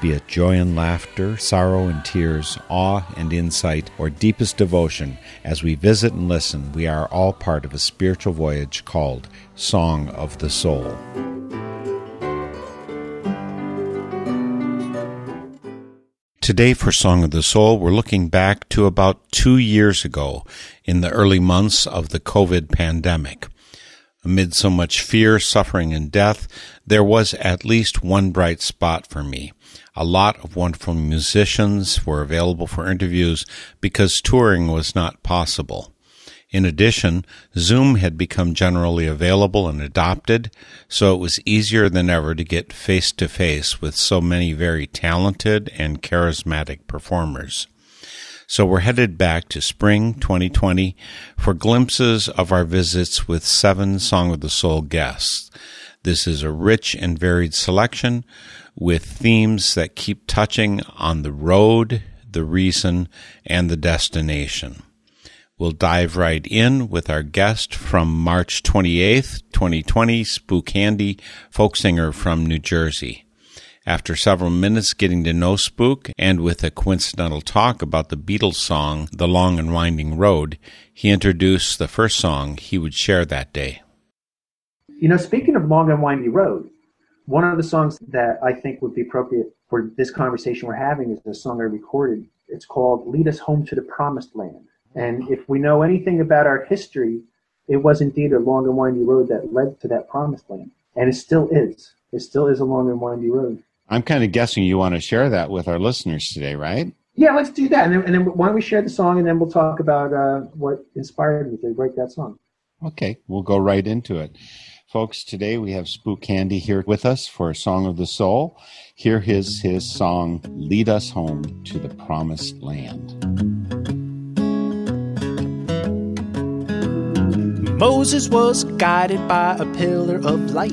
Be it joy and laughter, sorrow and tears, awe and insight, or deepest devotion, as we visit and listen, we are all part of a spiritual voyage called Song of the Soul. Today, for Song of the Soul, we're looking back to about two years ago in the early months of the COVID pandemic. Amid so much fear, suffering, and death, there was at least one bright spot for me. A lot of wonderful musicians were available for interviews because touring was not possible. In addition, Zoom had become generally available and adopted, so it was easier than ever to get face to face with so many very talented and charismatic performers. So we're headed back to spring 2020 for glimpses of our visits with seven Song of the Soul guests. This is a rich and varied selection with themes that keep touching on the road, the reason, and the destination. We'll dive right in with our guest from March 28th, 2020, Spook Handy, folk singer from New Jersey. After several minutes getting to know Spook and with a coincidental talk about the Beatles song, The Long and Winding Road, he introduced the first song he would share that day. You know, speaking of Long and Winding Road, one of the songs that I think would be appropriate for this conversation we're having is a song I recorded. It's called Lead Us Home to the Promised Land. And if we know anything about our history, it was indeed a long and windy road that led to that promised land. And it still is. It still is a long and windy road. I'm kind of guessing you want to share that with our listeners today, right? Yeah, let's do that. And then, and then why don't we share the song and then we'll talk about uh, what inspired me to write that song. Okay, we'll go right into it. Folks, today we have Spook Handy here with us for a Song of the Soul. Here is his song, Lead Us Home to the Promised Land. Moses was guided by a pillar of light.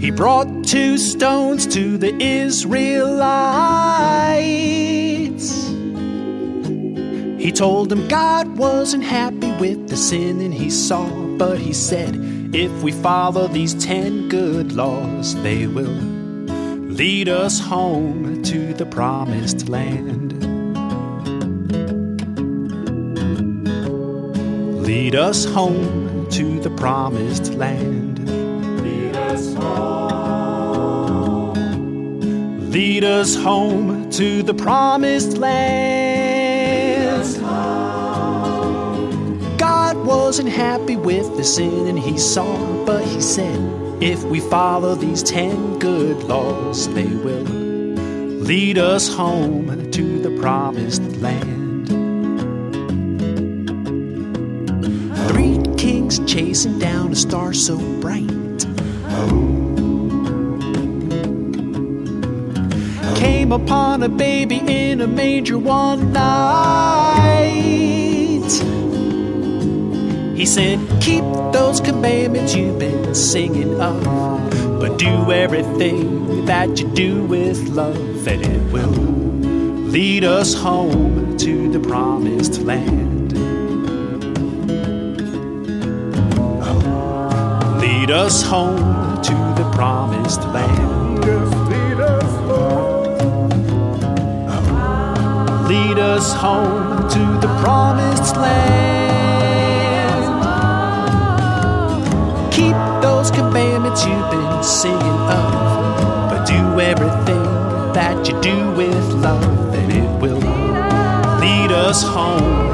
He brought two stones to the Israelites. He told them God wasn't happy with the sin he saw, but he said, if we follow these ten good laws, they will lead us home to the promised land. Lead us home to the promised land. Lead us home. Lead us home to the promised land. Wasn't happy with the sin and he saw, but he said, if we follow these ten good laws, they will lead us home to the promised land. Three kings chasing down a star so bright. Came upon a baby in a manger one night. He said, Keep those commandments you've been singing of, but do everything that you do with love, and it will lead us home to the promised land. Lead us home to the promised land. Lead us home to the promised land. You've been singing of, but do everything that you do with love, and it will lead us home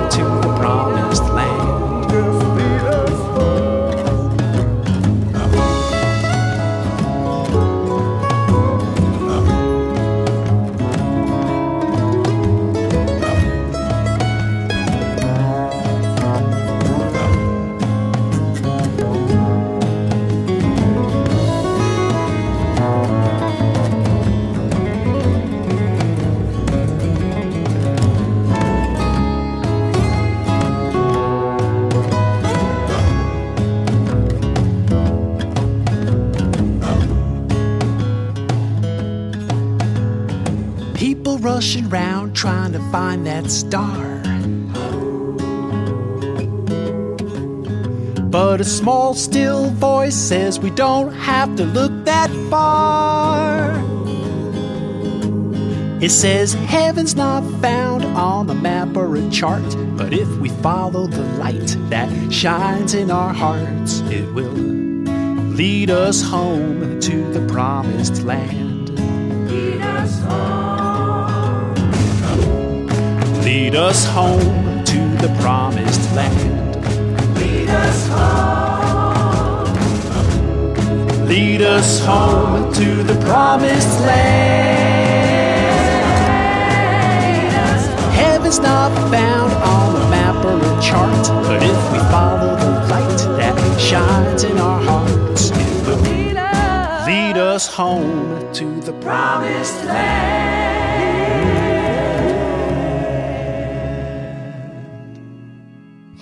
searching round trying to find that star. But a small, still voice says we don't have to look that far. It says heaven's not found on a map or a chart, but if we follow the light that shines in our hearts, it will lead us home to the promised land. Lead us home to the promised land. Lead us home. Lead us home to the promised land. Heaven's not found on a map or a chart, but if we follow the light that shines in our hearts, it will Lead us. home to the promised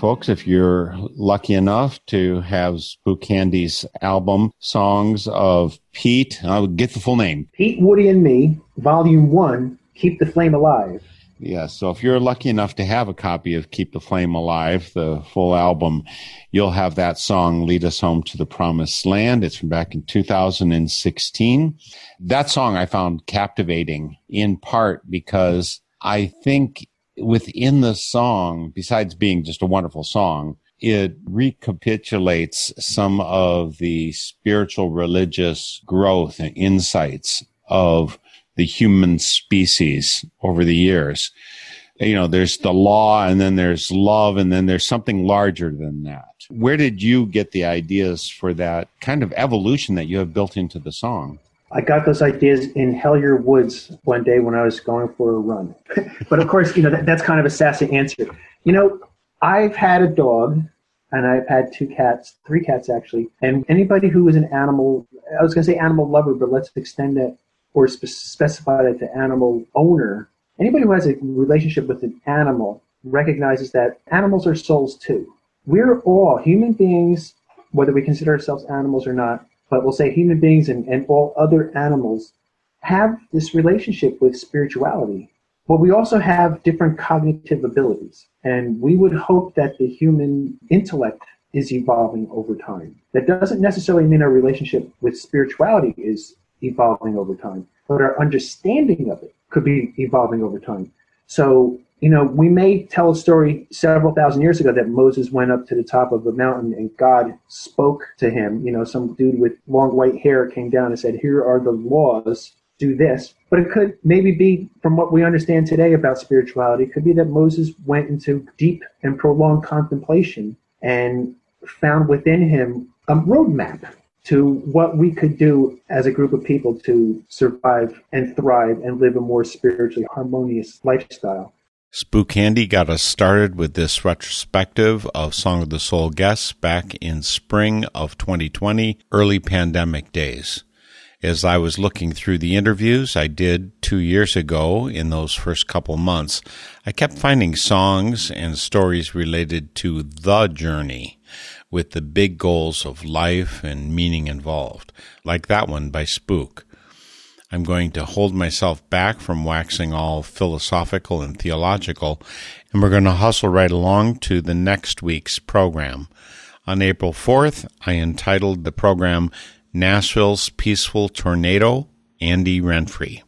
Folks, if you're lucky enough to have Spook Handy's album, Songs of Pete, I'll get the full name. Pete, Woody, and Me, Volume 1, Keep the Flame Alive. Yes. So if you're lucky enough to have a copy of Keep the Flame Alive, the full album, you'll have that song, Lead Us Home to the Promised Land. It's from back in 2016. That song I found captivating in part because I think within the song, besides being just a wonderful song, it recapitulates some of the spiritual religious growth and insights of the human species over the years. You know, there's the law and then there's love and then there's something larger than that. Where did you get the ideas for that kind of evolution that you have built into the song? I got those ideas in Hellier Woods one day when I was going for a run. but of course, you know, that, that's kind of a sassy answer. You know, I've had a dog and I've had two cats, three cats actually. And anybody who is an animal, I was going to say animal lover, but let's extend that or spe- specify that to animal owner. Anybody who has a relationship with an animal recognizes that animals are souls too. We're all human beings, whether we consider ourselves animals or not, but we'll say human beings and, and all other animals have this relationship with spirituality. But we also have different cognitive abilities. And we would hope that the human intellect is evolving over time. That doesn't necessarily mean our relationship with spirituality is evolving over time, but our understanding of it could be evolving over time. So, you know, we may tell a story several thousand years ago that Moses went up to the top of a mountain and God spoke to him. You know, some dude with long white hair came down and said, Here are the laws, do this. But it could maybe be, from what we understand today about spirituality, it could be that Moses went into deep and prolonged contemplation and found within him a roadmap to what we could do as a group of people to survive and thrive and live a more spiritually harmonious lifestyle. Spook Handy got us started with this retrospective of Song of the Soul guests back in spring of 2020, early pandemic days. As I was looking through the interviews I did two years ago in those first couple months, I kept finding songs and stories related to the journey with the big goals of life and meaning involved, like that one by Spook. I'm going to hold myself back from waxing all philosophical and theological, and we're going to hustle right along to the next week's program. On April 4th, I entitled the program Nashville's Peaceful Tornado, Andy Renfree.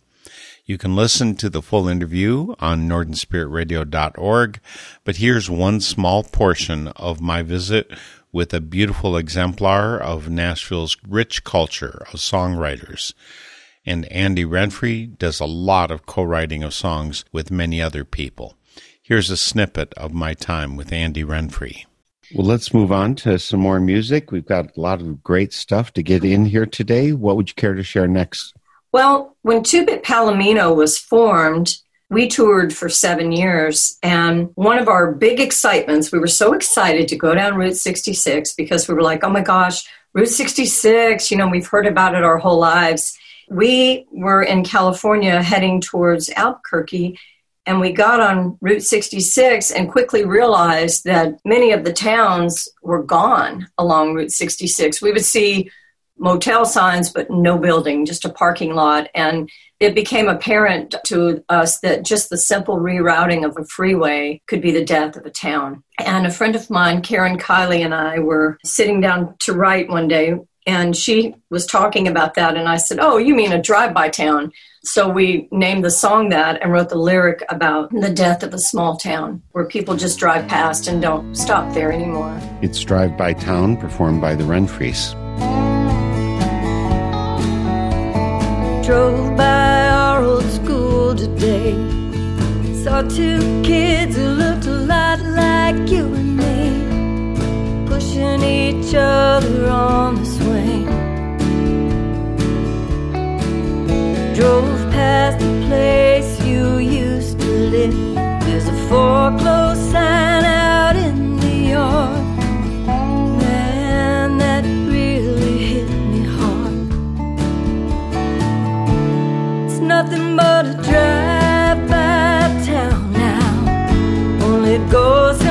You can listen to the full interview on northernspiritradio.org, but here's one small portion of my visit with a beautiful exemplar of Nashville's rich culture of songwriters. And Andy Renfree does a lot of co-writing of songs with many other people. Here's a snippet of my time with Andy Renfree. Well, let's move on to some more music. We've got a lot of great stuff to get in here today. What would you care to share next? Well, when Two Bit Palomino was formed, we toured for seven years. And one of our big excitements, we were so excited to go down Route 66 because we were like, oh my gosh, Route 66, you know, we've heard about it our whole lives. We were in California heading towards Albuquerque, and we got on Route 66 and quickly realized that many of the towns were gone along Route 66. We would see motel signs, but no building, just a parking lot. And it became apparent to us that just the simple rerouting of a freeway could be the death of a town. And a friend of mine, Karen Kiley, and I were sitting down to write one day, and she was talking about that. And I said, Oh, you mean a drive by town? So we named the song that and wrote the lyric about the death of a small town where people just drive past and don't stop there anymore. It's Drive By Town, performed by the Renfrees. Drove by our old school today. Saw two kids who looked a lot like you and me, pushing each other on the swing. Drove past the place you used to live. There's a foreclosed sign out in the yard. Man, that really hit me hard. It's nothing but a drive-by town now. Only ghosts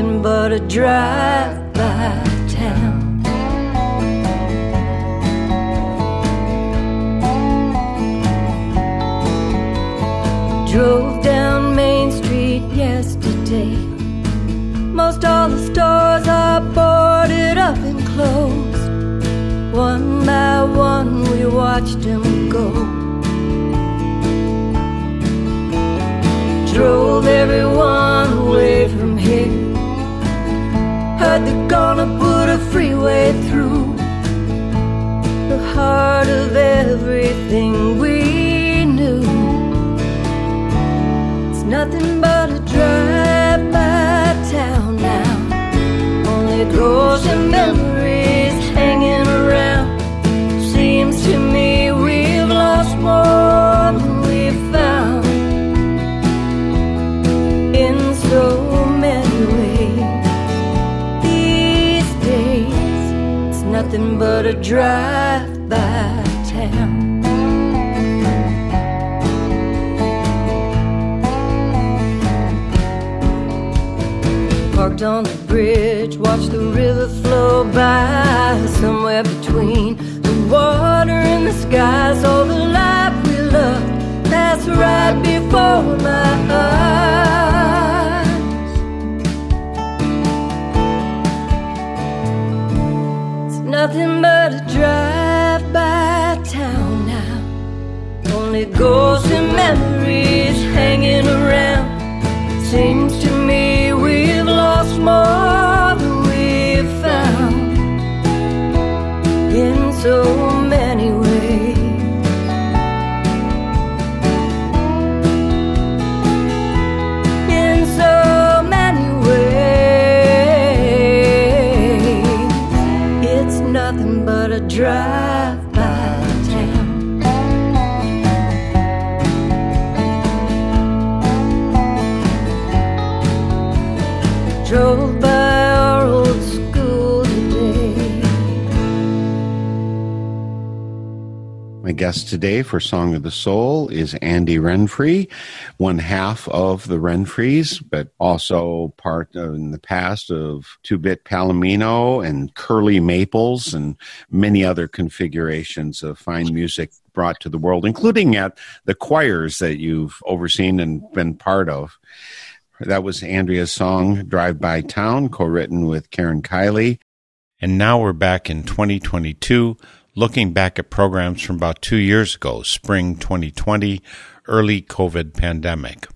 nothing but a drive-by town. Drove down Main Street yesterday. Most all the stores are boarded up and closed. One by one, we watched them go. Drove everyone sky, guest today for Song of the Soul is Andy Renfree, one half of the Renfrees, but also part of, in the past of Two Bit Palomino and Curly Maples and many other configurations of fine music brought to the world, including at the choirs that you've overseen and been part of. That was Andrea's song, Drive By Town, co written with Karen Kiley. And now we're back in 2022, looking back at programs from about two years ago, spring 2020, early COVID pandemic.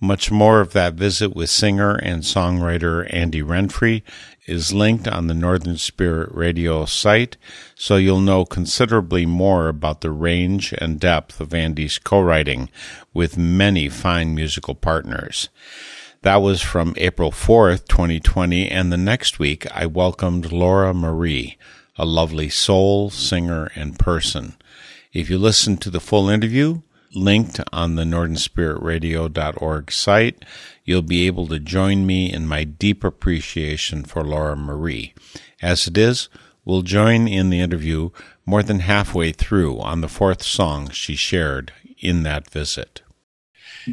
Much more of that visit with singer and songwriter Andy Renfree is linked on the Northern Spirit Radio site, so you'll know considerably more about the range and depth of Andy's co-writing with many fine musical partners. That was from April 4th, 2020, and the next week I welcomed Laura Marie, a lovely soul singer and person. If you listen to the full interview, linked on the northernspiritradio.org site, you'll be able to join me in my deep appreciation for Laura Marie. As it is, we'll join in the interview more than halfway through on the fourth song she shared in that visit.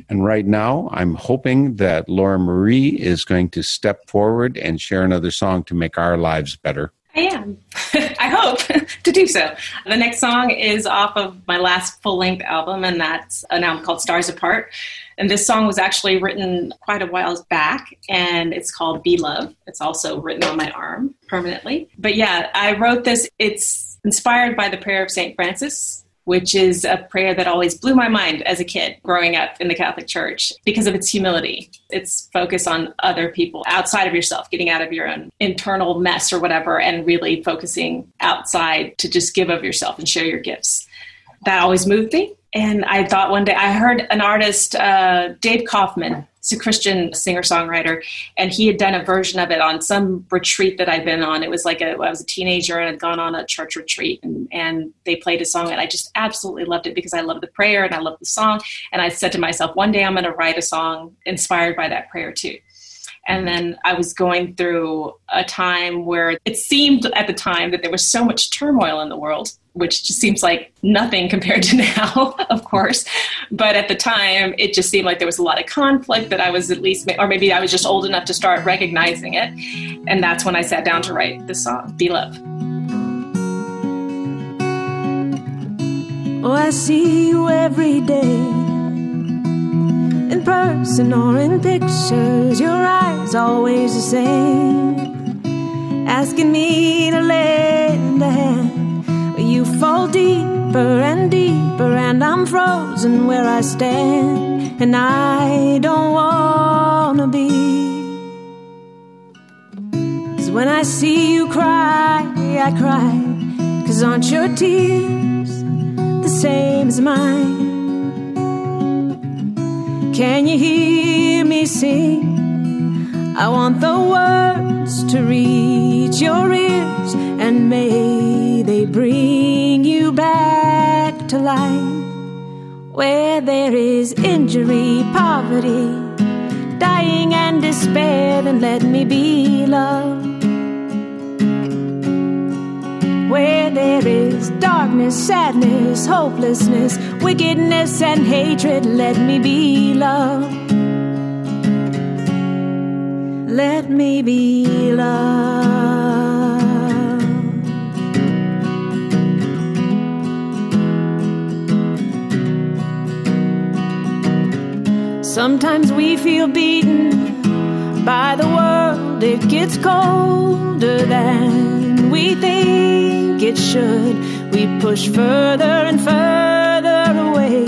And right now, I'm hoping that Laura Marie is going to step forward and share another song to make our lives better. I am. I hope to do so. The next song is off of my last full length album, and that's an album called Stars Apart. And this song was actually written quite a while back, and it's called Be Love. It's also written on my arm permanently. But yeah, I wrote this. It's inspired by the prayer of St. Francis, which is a prayer that always blew my mind as a kid growing up in the Catholic Church because of its humility, its focus on other people outside of yourself, getting out of your own internal mess or whatever, and really focusing outside to just give of yourself and share your gifts. That always moved me. And I thought one day, I heard an artist, uh, Dave Kaufman, He's a Christian singer songwriter, and he had done a version of it on some retreat that I'd been on. It was like a, I was a teenager and had gone on a church retreat, and, and they played a song, and I just absolutely loved it because I love the prayer and I love the song. And I said to myself, one day I'm going to write a song inspired by that prayer too. And then I was going through a time where it seemed at the time that there was so much turmoil in the world, which just seems like nothing compared to now, of course. But at the time, it just seemed like there was a lot of conflict that I was at least, or maybe I was just old enough to start recognizing it. And that's when I sat down to write the song, Be Love. Oh, I see you every day. In person or in pictures, your eyes always the same. Asking me to lend a hand. You fall deeper and deeper, and I'm frozen where I stand. And I don't wanna be. Cause when I see you cry, I cry. Cause aren't your tears the same as mine? Can you hear me sing? I want the to reach your ears, and may they bring you back to life. Where there is injury, poverty, dying, and despair, then let me be love. Where there is darkness, sadness, hopelessness, wickedness, and hatred, let me be love. Let me be love. Sometimes we feel beaten by the world, it gets colder than we think it should. We push further and further away.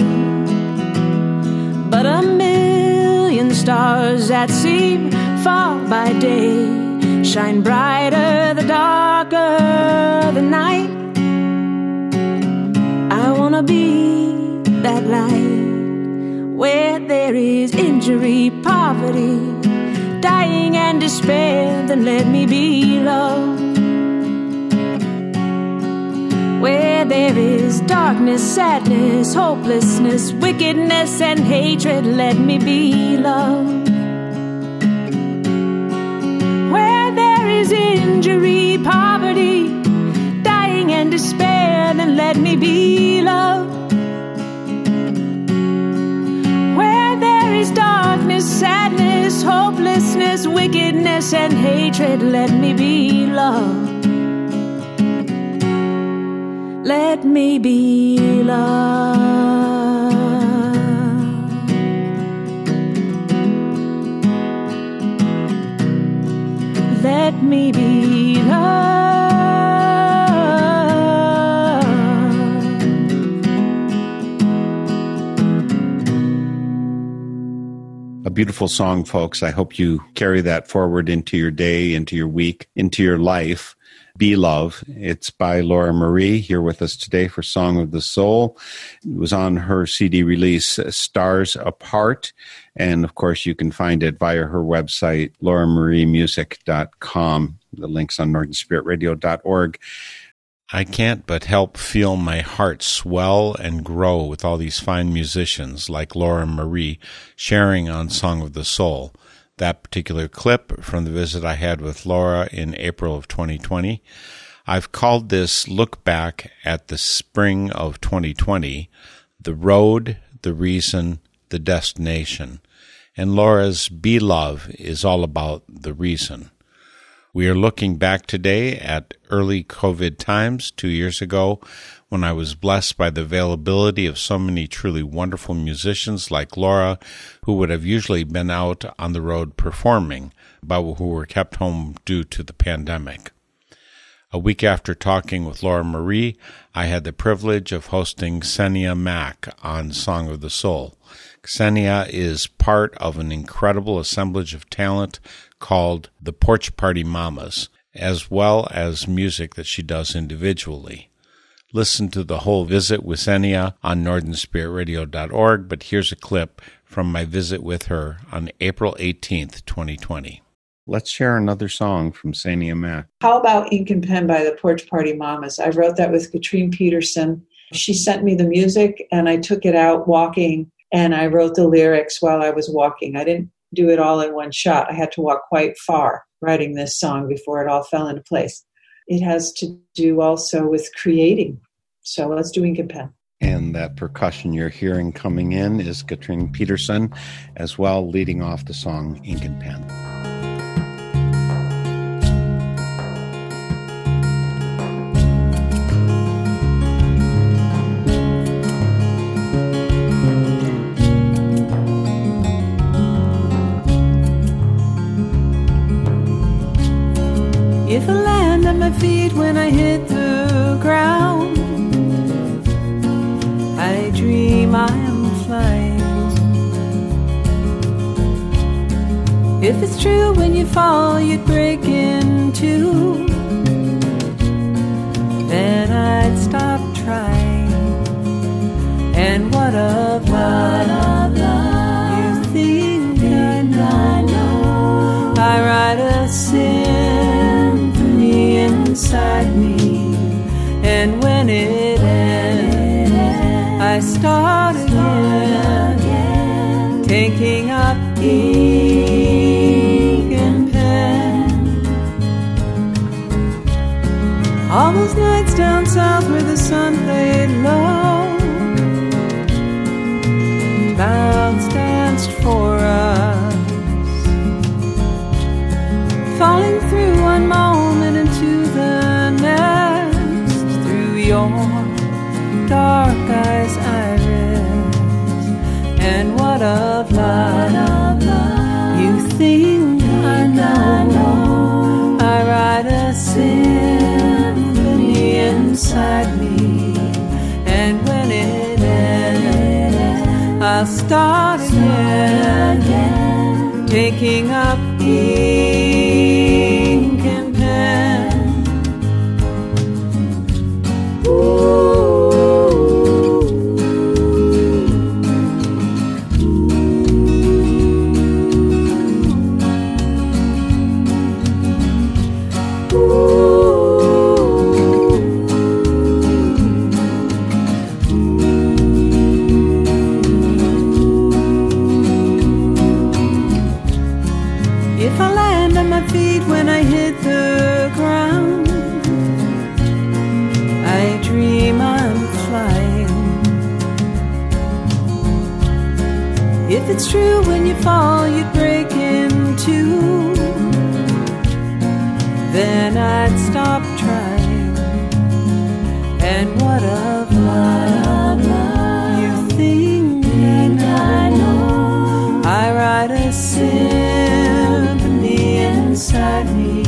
But a million stars that seem far by day shine brighter the darker the night. I wanna be that light where there is injury, poverty, dying, and despair. Then let me be love. Where there is darkness, sadness, hopelessness, wickedness, and hatred, let me be love. Is injury, poverty, dying, and despair, then let me be love. Where there is darkness, sadness, hopelessness, wickedness, and hatred, let me be love. Let me be love. Me be love. A beautiful song, folks. I hope you carry that forward into your day, into your week, into your life. Be Love. It's by Laura Marie here with us today for Song of the Soul. It was on her CD release, Stars Apart. And of course, you can find it via her website, lauramariamusic.com. The link's on northernspiritradio.org. I can't but help feel my heart swell and grow with all these fine musicians like Laura Marie sharing on Song of the Soul. That particular clip from the visit I had with Laura in April of 2020. I've called this look back at the spring of 2020, the road, the reason, the destination. And Laura's Be Love is all about the reason. We are looking back today at early COVID times two years ago when I was blessed by the availability of so many truly wonderful musicians like Laura, who would have usually been out on the road performing, but who were kept home due to the pandemic. A week after talking with Laura Marie, I had the privilege of hosting Ksenia Mack on Song of the Soul. Ksenia is part of an incredible assemblage of talent called the Porch Party Mamas, as well as music that she does individually. Listen to the whole visit with Ksenia on northernspiritradio.org, but here's a clip from my visit with her on April 18th, 2020. Let's share another song from Ksenia Mack. How about Ink and Pen by the Porch Party Mamas? I wrote that with Katrine Peterson. She sent me the music and I took it out walking and I wrote the lyrics while I was walking. I didn't do it all in one shot. I had to walk quite far writing this song before it all fell into place. It has to do also with creating. So let's do Ink and Pen. And that percussion you're hearing coming in is Katrine Peterson, as well, leading off the song Ink and Pen. When I hit the ground, I dream I am flying. If it's true when you fall, you'd break in two, then I'd stop trying. And what of love? You think I know? I write a symphony inside me, and when it ends, I start again, taking up ink and pen. All those nights down south where the sun played low, clouds danced for us. Falling through one moment dark eyes iris and what of love? You think I know. I write a symphony inside me. And when it ends I'll start again. taking up ink fall, you'd break in two, then I'd stop trying. And what of love? You think I know? I write a symphony inside me,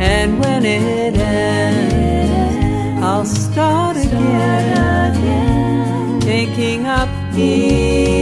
and when it ends, I'll start again, taking up ink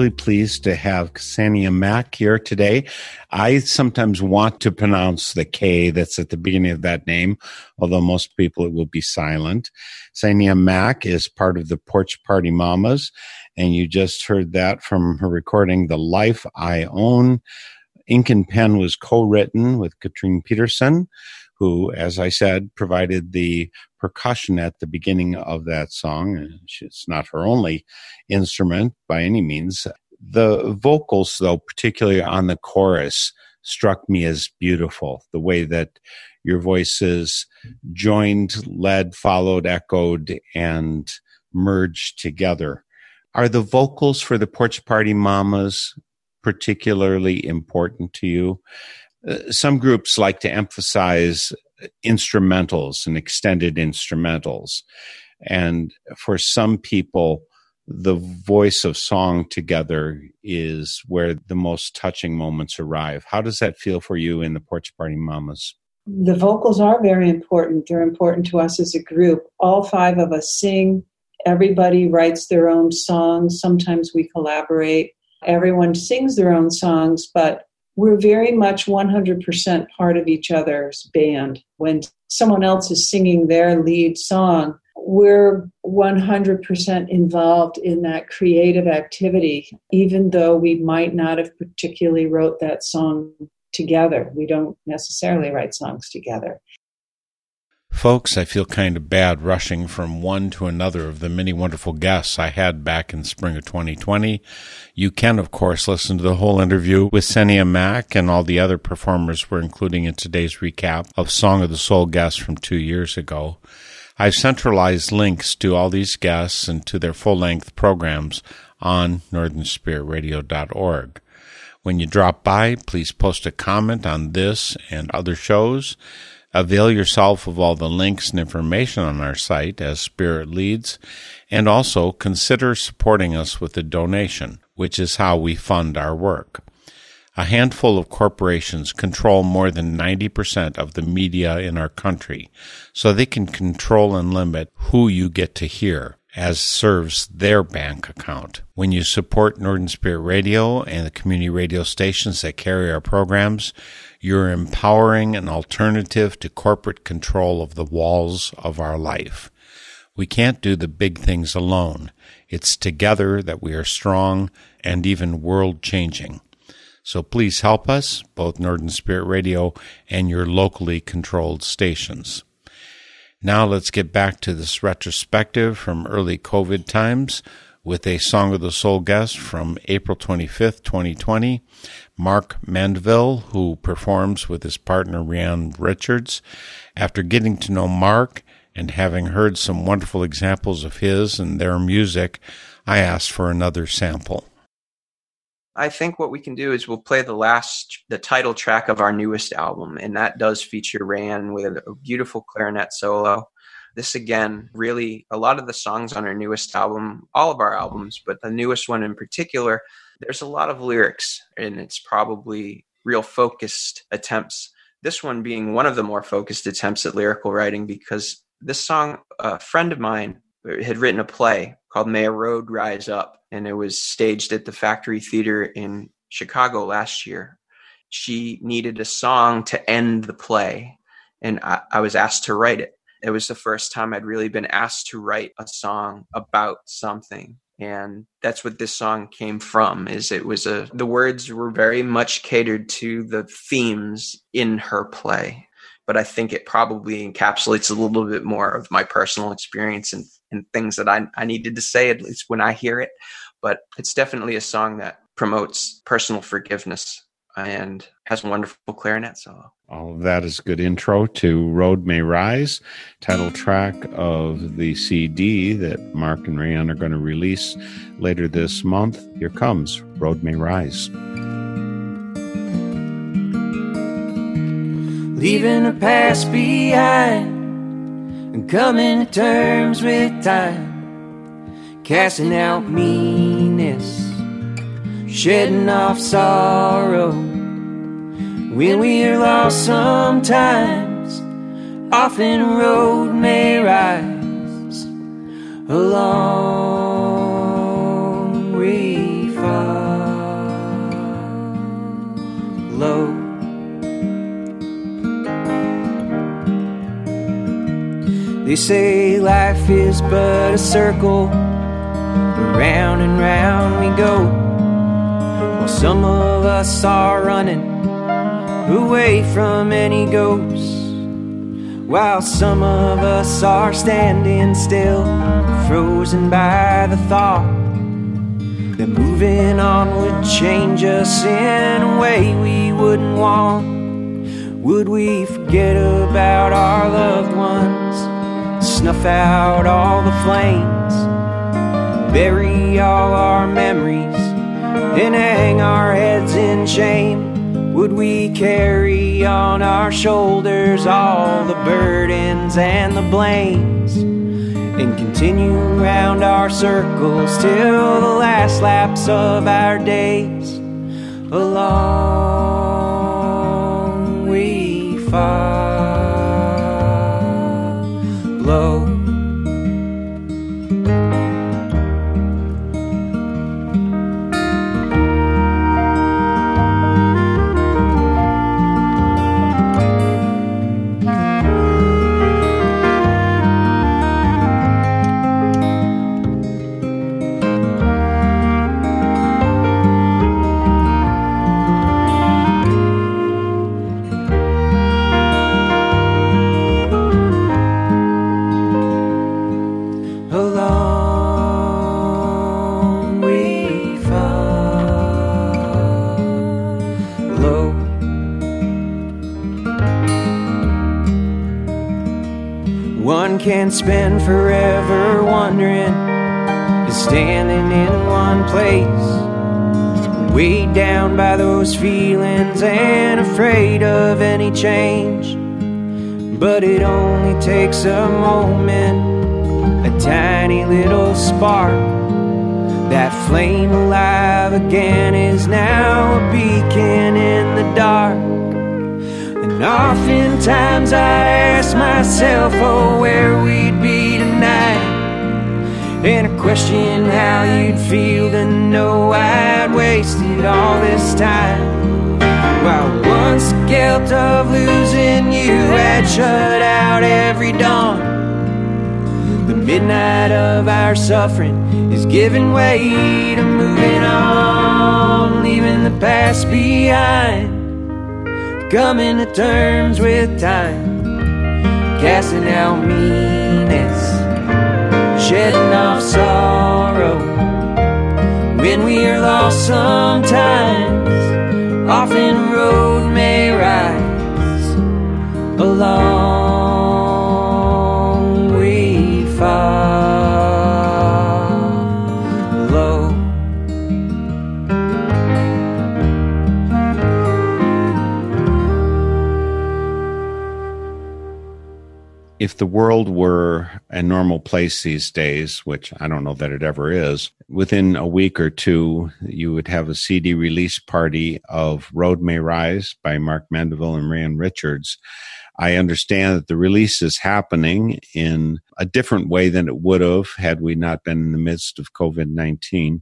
really pleased to have Ksenia Mack here today. I sometimes want to pronounce the K that's at the beginning of that name, although most people it will be silent. Ksenia Mack is part of the Porch Party Mamas, and you just heard that from her recording, The Life I Own. Ink and Pen was co written with Katrine Peterson, who, as I said, provided the percussion at the beginning of that song. It's not her only instrument by any means. The vocals, though, particularly on the chorus, struck me as beautiful. The way that your voices joined, led, followed, echoed, and merged together. Are the vocals for the Porch Party Mamas particularly important to you? Uh, some groups like to emphasize instrumentals and extended instrumentals. And for some people, the voice of song together is where the most touching moments arrive. How does that feel for you in the Porch Party Mamas? The vocals are very important. They're important to us as a group. All five of us sing. Everybody writes their own songs. Sometimes we collaborate. Everyone sings their own songs, but we're very much 100% part of each other's band. When someone else is singing their lead song, we're 100% involved in that creative activity, even though we might not have particularly wrote that song together. We don't necessarily write songs together. Folks, I feel kind of bad rushing from one to another of the many wonderful guests I had back in spring of 2020. You can, of course, listen to the whole interview with Ksenia Mack and all the other performers we're including in today's recap of Song of the Soul guests from two years ago. I've centralized links to all these guests and to their full length programs on northernspiritradio.org. When you drop by, please post a comment on this and other shows. Avail yourself of all the links and information on our site as Spirit leads, and also consider supporting us with a donation, which is how we fund our work. A handful of corporations control more than 90% of the media in our country, so they can control and limit who you get to hear as serves their bank account. When you support Northern Spirit Radio and the community radio stations that carry our programs, you're empowering an alternative to corporate control of the walls of our life. We can't do the big things alone. It's together that we are strong and even world changing. So please help us, both Northern Spirit Radio and your locally controlled stations. Now let's get back to this retrospective from early COVID times with a Song of the Soul guest from April 25th, 2020, Mark Mandeville, who performs with his partner Rianne Richards. After getting to know Mark and having heard some wonderful examples of his and their music, I asked for another sample. I think what we can do is we'll play the last, the title track of our newest album, and that does feature Ran with a beautiful clarinet solo. This again, really, a lot of the songs on our newest album, all of our albums, but the newest one in particular, there's a lot of lyrics, and it's probably real focused attempts. This one being one of the more focused attempts at lyrical writing because this song, a friend of mine had written a play called May a Road Rise Up, and it was staged at the Factory Theater in Chicago last year. She needed a song to end the play, and I, I was asked to write it. It was the first time I'd really been asked to write a song about something and that's what this song came from is it was a the words were very much catered to the themes in her play but i think it probably encapsulates a little bit more of my personal experience and, and things that I, I needed to say at least when i hear it but it's definitely a song that promotes personal forgiveness and has a wonderful clarinet solo. All of that is a good intro to Road May Rise, title track of the CD that Mark and Rianne are going to release later this month. Here comes Road May Rise. Leaving the past behind Coming to terms with time, casting out meanness, shedding off sorrow. When we are lost sometimes, often road may rise along we follow. They say life is but a circle, round and round we go. While some of us are running away from any ghosts, while some of us are standing still, frozen by the thought that moving on would change us in a way we wouldn't want. Would we forget about our loved ones? Snuff out all the flames, bury all our memories, and hang our heads in shame? Would we carry on our shoulders all the burdens and the blames? and continue round our circles till the last laps of our days. Along we follow. Can spend forever wondering and standing in one place, weighed down by those feelings and afraid of any change. But it only takes a moment, a tiny little spark. That flame alive again is now a beacon in the dark. And oftentimes I ask myself, oh, where we'd be tonight. And I question how you'd feel to know I'd wasted all this time. While once the guilt of losing you had shut out every dawn. The midnight of our suffering is giving way to moving on, leaving the past behind coming to terms with time, casting out meanness, shedding off sorrow. When we are lost sometimes, often a road may rise. Along if the world were a normal place these days, which I don't know that it ever is, within a week or two, you would have a CD release party of Road May Rise by Mark Mandeville and Raianne Richards. I understand that the release is happening in a different way than it would have had we not been in the midst of COVID 19.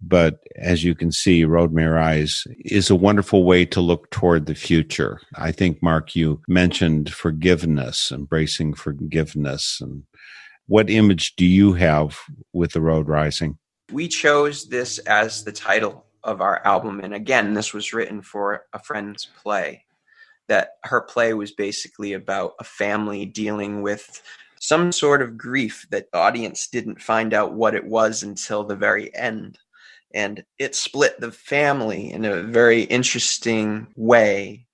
But as you can see, Road May Rise is a wonderful way to look toward the future. I think, Mark, you mentioned forgiveness, embracing forgiveness. And what image do you have with the road rising? We chose this as the title of our album. And again, this was written for a friend's play. That her play was basically about a family dealing with some sort of grief that the audience didn't find out what it was until the very end and it split the family in a very interesting way.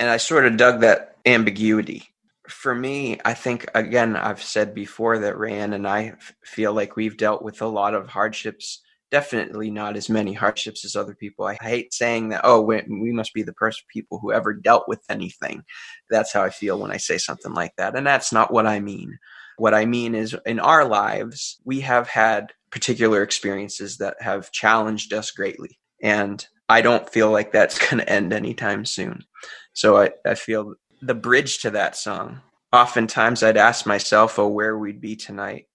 And I sort of dug that ambiguity. For me, I think, again, I've said before that Raianne and I f- feel like we've dealt with a lot of hardships, definitely not as many hardships as other people. I hate saying that, oh, we, we must be the first people who ever dealt with anything. That's how I feel when I say something like that. And that's not what I mean. What I mean is, in our lives, we have had particular experiences that have challenged us greatly. And I don't feel like that's going to end anytime soon. So I, I feel the bridge to that song. Oftentimes I'd ask myself, oh, where we'd be tonight.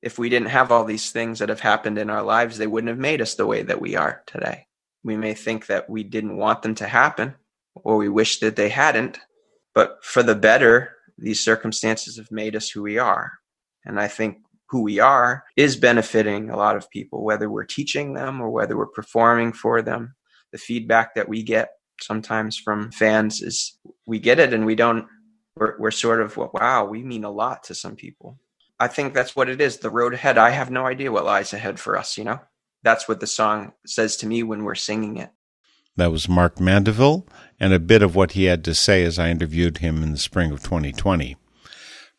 If we didn't have all these things that have happened in our lives, they wouldn't have made us the way that we are today. We may think that we didn't want them to happen, or we wish that they hadn't. But for the better, these circumstances have made us who we are. And I think who we are is benefiting a lot of people, whether we're teaching them or whether we're performing for them. The feedback that we get sometimes from fans is we get it and we don't, we're, we're sort of, wow, we mean a lot to some people. I think that's what it is. The road ahead, I have no idea what lies ahead for us, you know? That's what the song says to me when we're singing it. That was Mark Mandeville, and a bit of what he had to say as I interviewed him in the spring of 2020.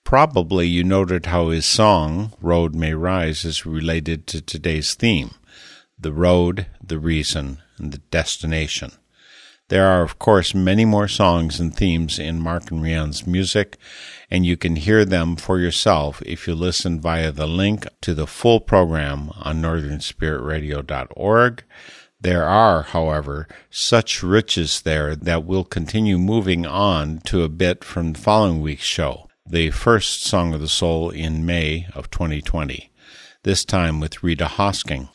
Probably you noted how his song, Road May Rise, is related to today's theme the road, the reason, and the destination. There are, of course, many more songs and themes in Mark and Raianne's music, and you can hear them for yourself if you listen via the link to the full program on northernspiritradio.org. There are, however, such riches there that we'll continue moving on to a bit from the following week's show, the first Song of the Soul in May of 2020, this time with Rita Hosking.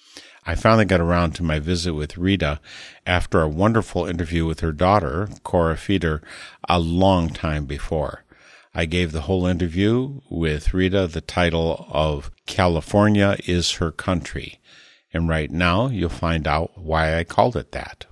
I finally got around to my visit with Rita after a wonderful interview with her daughter, Cora Feeder, a long time before. I gave the whole interview with Rita the title of California is Her Country. And right now, you'll find out why I called it that.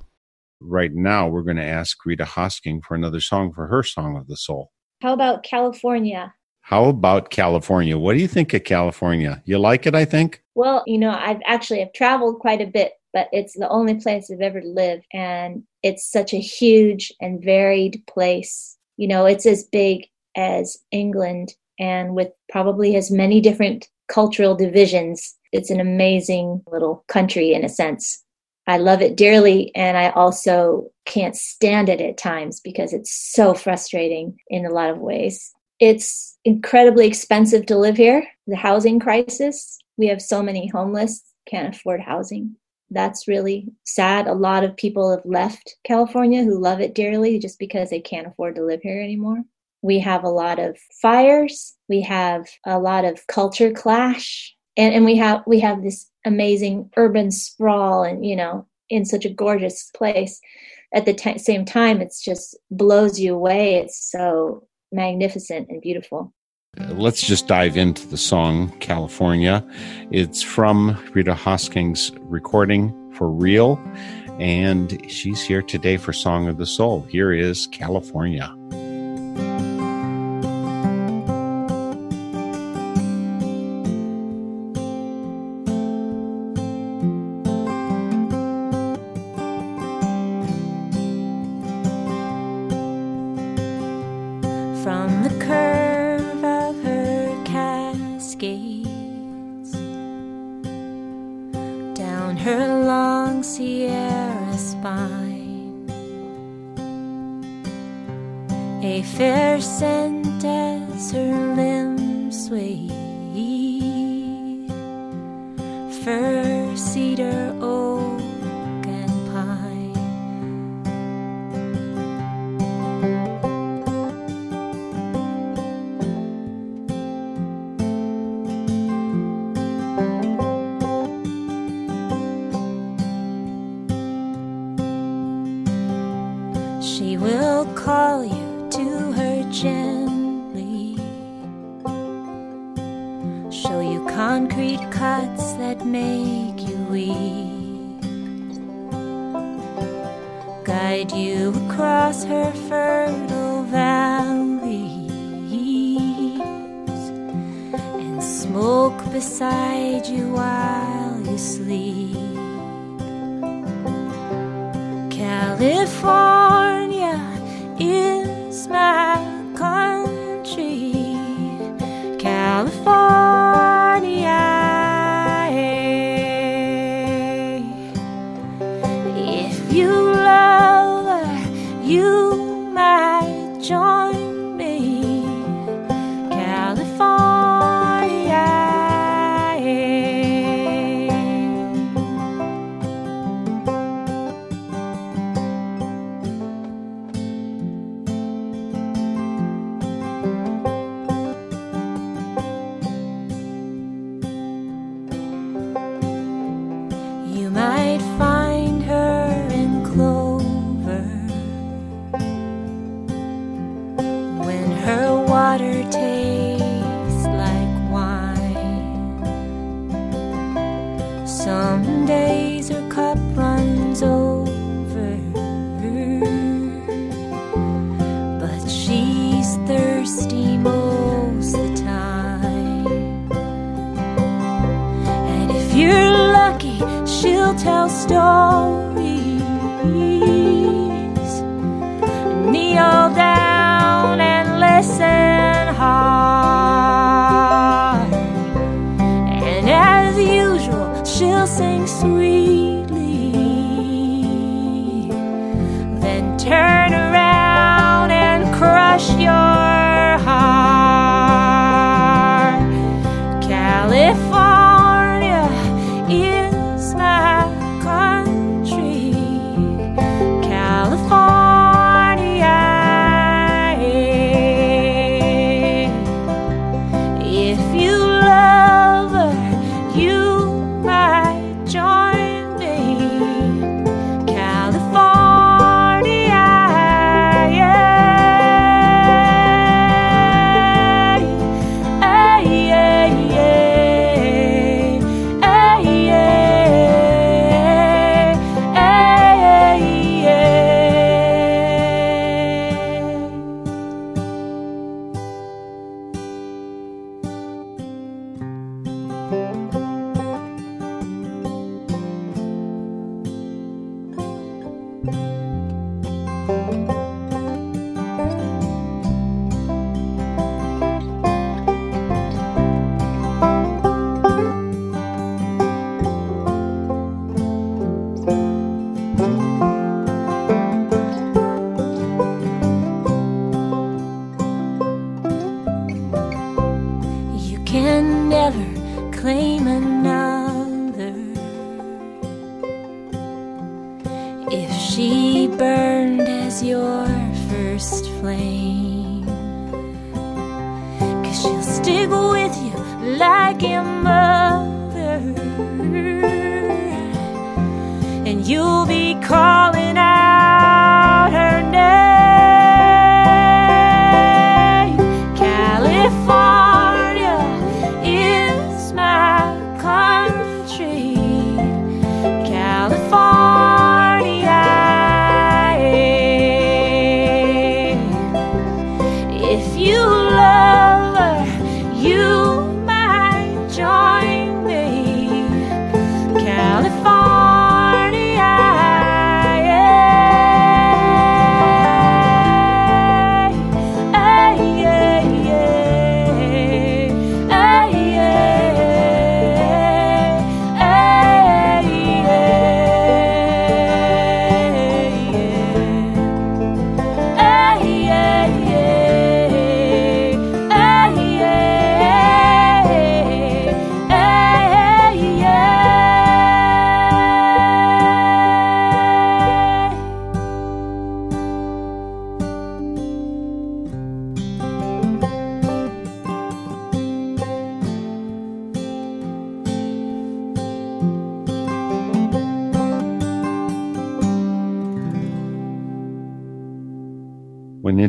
Right now, we're going to ask Rita Hosking for another song for her Song of the Soul. How about California? How about California? What do you think of California? You like it, I think? Well, you know, I've actually have traveled quite a bit, but it's the only place I've ever lived and it's such a huge and varied place. You know, it's as big as England and with probably as many different cultural divisions. It's an amazing little country in a sense. I love it dearly, and I also can't stand it at times because it's so frustrating in a lot of ways. It's incredibly expensive to live here, the housing crisis. We have so many homeless, can't afford housing. That's really sad. A lot of people have left California who love it dearly just because they can't afford to live here anymore. We have a lot of fires. We have a lot of culture clash. And, and we have we have this amazing urban sprawl and you know in such a gorgeous place at the t- same time it's just blows you away it's so magnificent and beautiful Let's just dive into the song California. It's from Rita Hosking's recording for real, and she's here today for Song of the Soul. Here is California. Join me.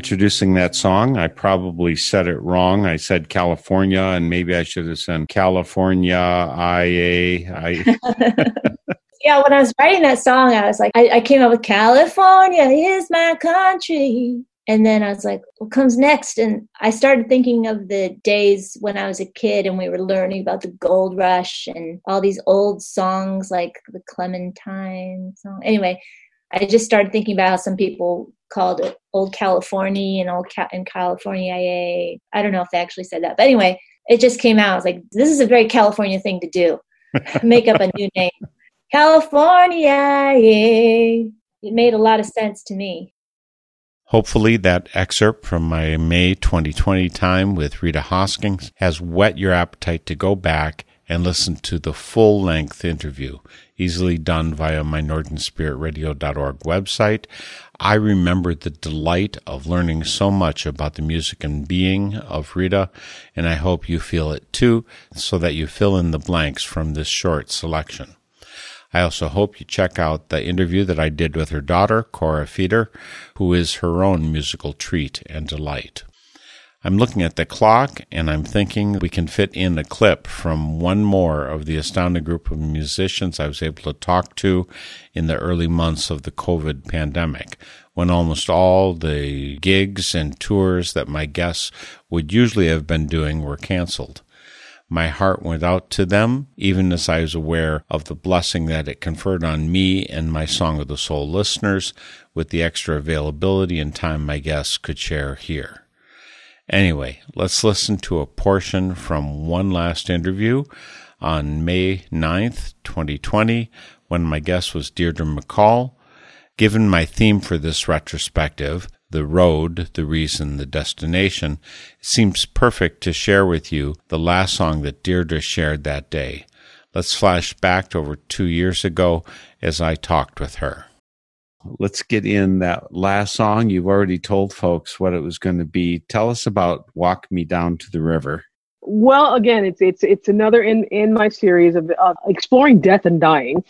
Introducing that song, I probably said it wrong. I said California, and maybe I should have said California IA. I, yeah, when I was writing that song, I was like, I, I came up with California is my country. And then I was like, what comes next? And I started thinking of the days when I was a kid and we were learning about the gold rush and all these old songs like the Clementine song. Anyway, I just started thinking about how some people called Old California and Old Ca- in California IA. I don't know if they actually said that. But anyway, it just came out. I was like, this is a very California thing to do. Make up a new name. California IA. It made a lot of sense to me. Hopefully, that excerpt from my May 2020 time with Rita Hosking has whet your appetite to go back and listen to the full length interview, easily done via my northernspiritradio.org website. I remember the delight of learning so much about the music and being of Rita, and I hope you feel it too, so that you fill in the blanks from this short selection. I also hope you check out the interview that I did with her daughter, Cora Feeder, who is her own musical treat and delight. I'm looking at the clock and I'm thinking we can fit in a clip from one more of the astounding group of musicians I was able to talk to in the early months of the COVID pandemic, when almost all the gigs and tours that my guests would usually have been doing were canceled. My heart went out to them, even as I was aware of the blessing that it conferred on me and my Song of the Soul listeners with the extra availability and time my guests could share here. Anyway, let's listen to a portion from one last interview on May 9th, 2020, when my guest was Deirdre McCalla. Given my theme for this retrospective, the road, the reason, the destination, it seems perfect to share with you the last song that Deirdre shared that day. Let's flash back over two years ago as I talked with her. Let's get in that last song. You've already told folks what it was going to be. Tell us about Walk Me Down to the River. Well, again, it's it's it's another in in my series of, of exploring death and dying,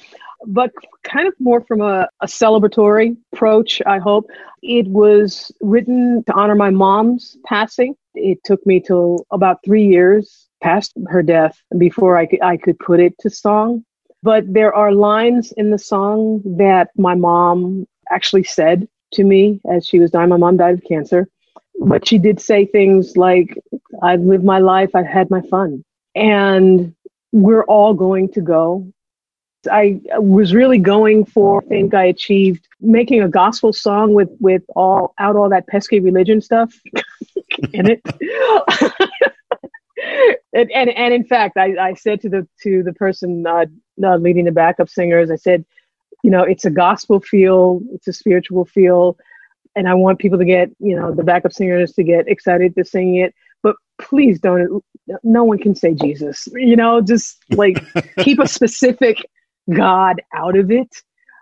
but kind of more from a, a celebratory approach. I hope it was written to honor my mom's passing. It took me till about three years past her death before I could I could put it to song. But there are lines in the song that my mom actually said to me as she was dying. My mom died of cancer. But she did say things like, I've lived my life, I've had my fun. And we're all going to go. I was really going for, I think I achieved making a gospel song with, with all out all that pesky religion stuff in it. and, and and in fact, I, I said to the to the person uh, uh, leading the backup singers, I said, you know, it's a gospel feel, it's a spiritual feel, and I want people to get, you know, the backup singers to get excited to sing it. But please don't. No one can say Jesus. You know, just like keep a specific God out of it.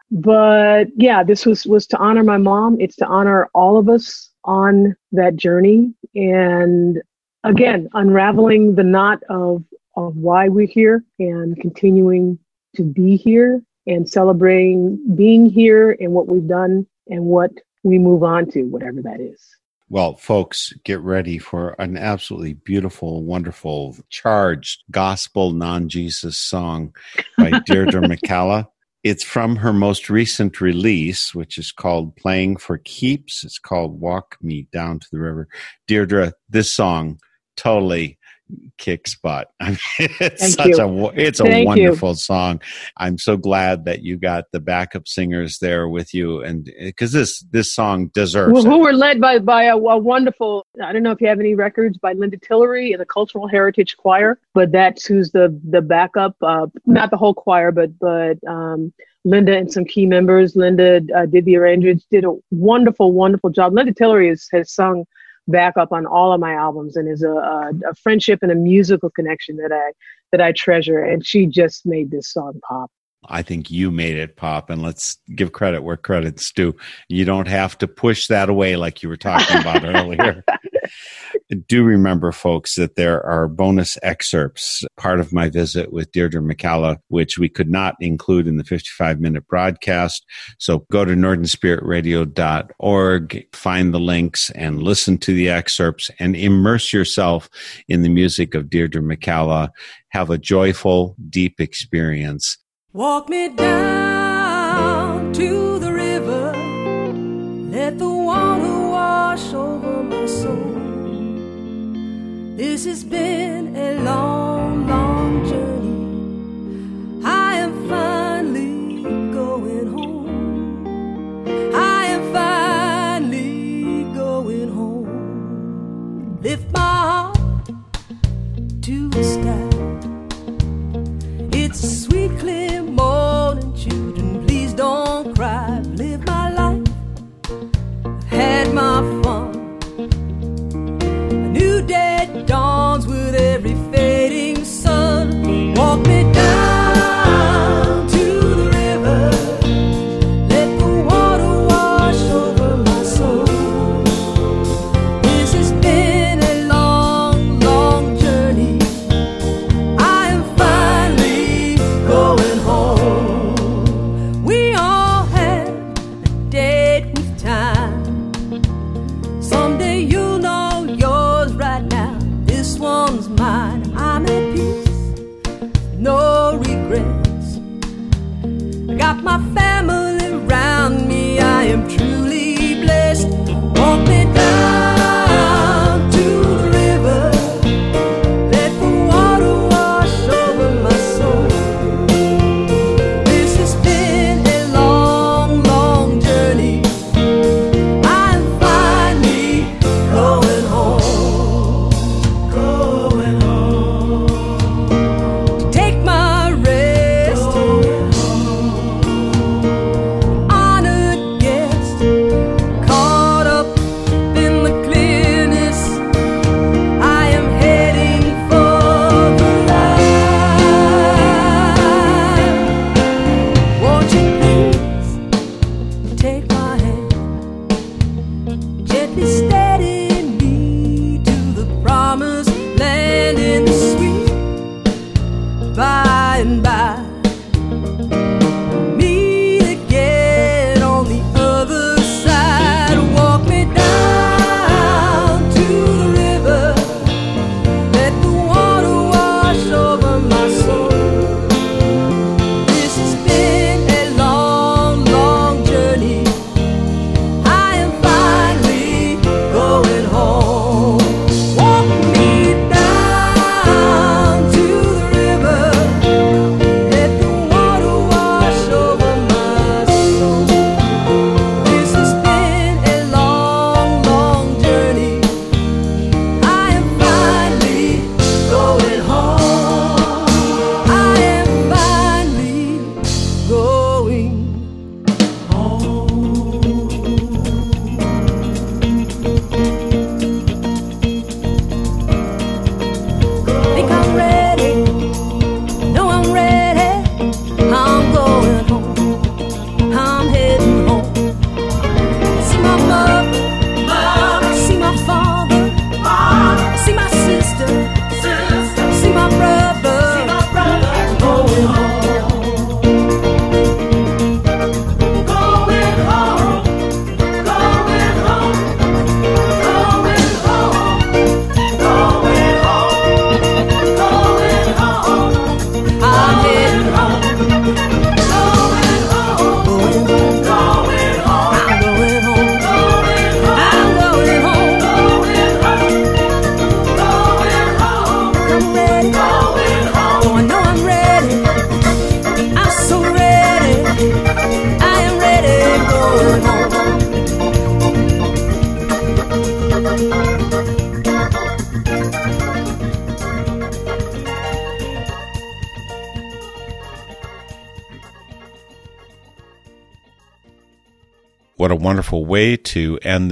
But yeah, this was was to honor my mom. It's to honor all of us on that journey, and again, unraveling the knot of of why we're here and continuing to be here and celebrating being here and what we've done and what we move on to, whatever that is. Well, folks, get ready for an absolutely beautiful, wonderful, charged gospel non Jesus song by Deirdre McCalla. It's from her most recent release, which is called Playing for Keeps. It's called Walk Me Down to the River. Deirdre, this song totally kicks butt. I mean, it's Thank such you. a it's a Thank you. wonderful song. I'm so glad that you got the backup singers there with you, and because this this song deserves Who, it. who were led by by a, a wonderful. I don't know if you have any records by Linda Tillery and the Cultural Heritage Choir, but that's who's the the backup. Uh, not the whole choir, but but um, Linda and some key members. Linda uh, did the arrangements, did a wonderful, wonderful job. Linda Tillery has, has sung backup on all of my albums and is a, a, a friendship and a musical connection that I that I treasure. And she just made this song pop. I think you made it pop, and let's give credit where credit's due. You don't have to push that away like you were talking about earlier. Do remember, folks, that there are bonus excerpts, part of my visit with Deirdre McCalla, which we could not include in the 55 minute broadcast. So go to northernspiritradio.org, find the links, and listen to the excerpts and immerse yourself in the music of Deirdre McCalla. Have a joyful, deep experience. Walk me down to the river. Let the water wash over. This has been a long, long journey. I am finally going home. I am finally going home. Lift my heart to the sky. It's a sweet, clear morning, children. Please don't cry. I've lived my life, I've had my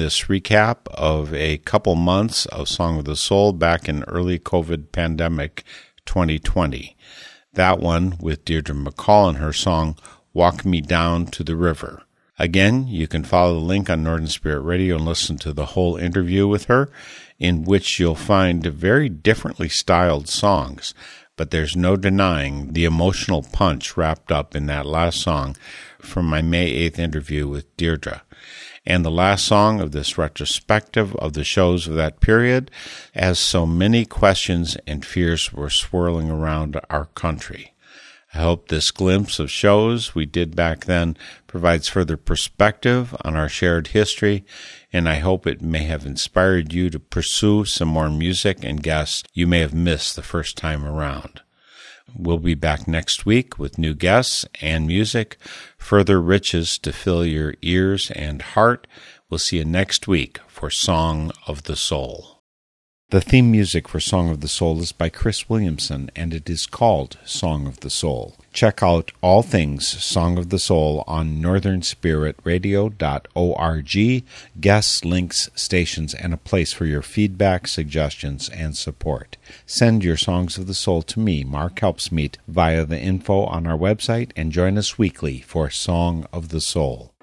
this recap of a couple months of Song of the Soul back in early COVID pandemic 2020. That one with Deirdre McCalla and her song Walk Me Down to the River. Again, you can follow the link on Northern Spirit Radio and listen to the whole interview with her, in which you'll find very differently styled songs. But there's no denying the emotional punch wrapped up in that last song from my May 8th interview with Deirdre. And the last song of this retrospective of the shows of that period, as so many questions and fears were swirling around our country. I hope this glimpse of shows we did back then provides further perspective on our shared history, and I hope it may have inspired you to pursue some more music and guests you may have missed the first time around. We'll be back next week with new guests and music, further riches to fill your ears and heart. We'll see you next week for Song of the Soul. The theme music for Song of the Soul is by Chris Williamson, and it is called Song of the Soul. Check out all things Song of the Soul on northernspiritradio.org, guests, links, stations, and a place for your feedback, suggestions, and support. Send your Songs of the Soul to me, Mark Helpsmeet, via the info on our website, and join us weekly for Song of the Soul.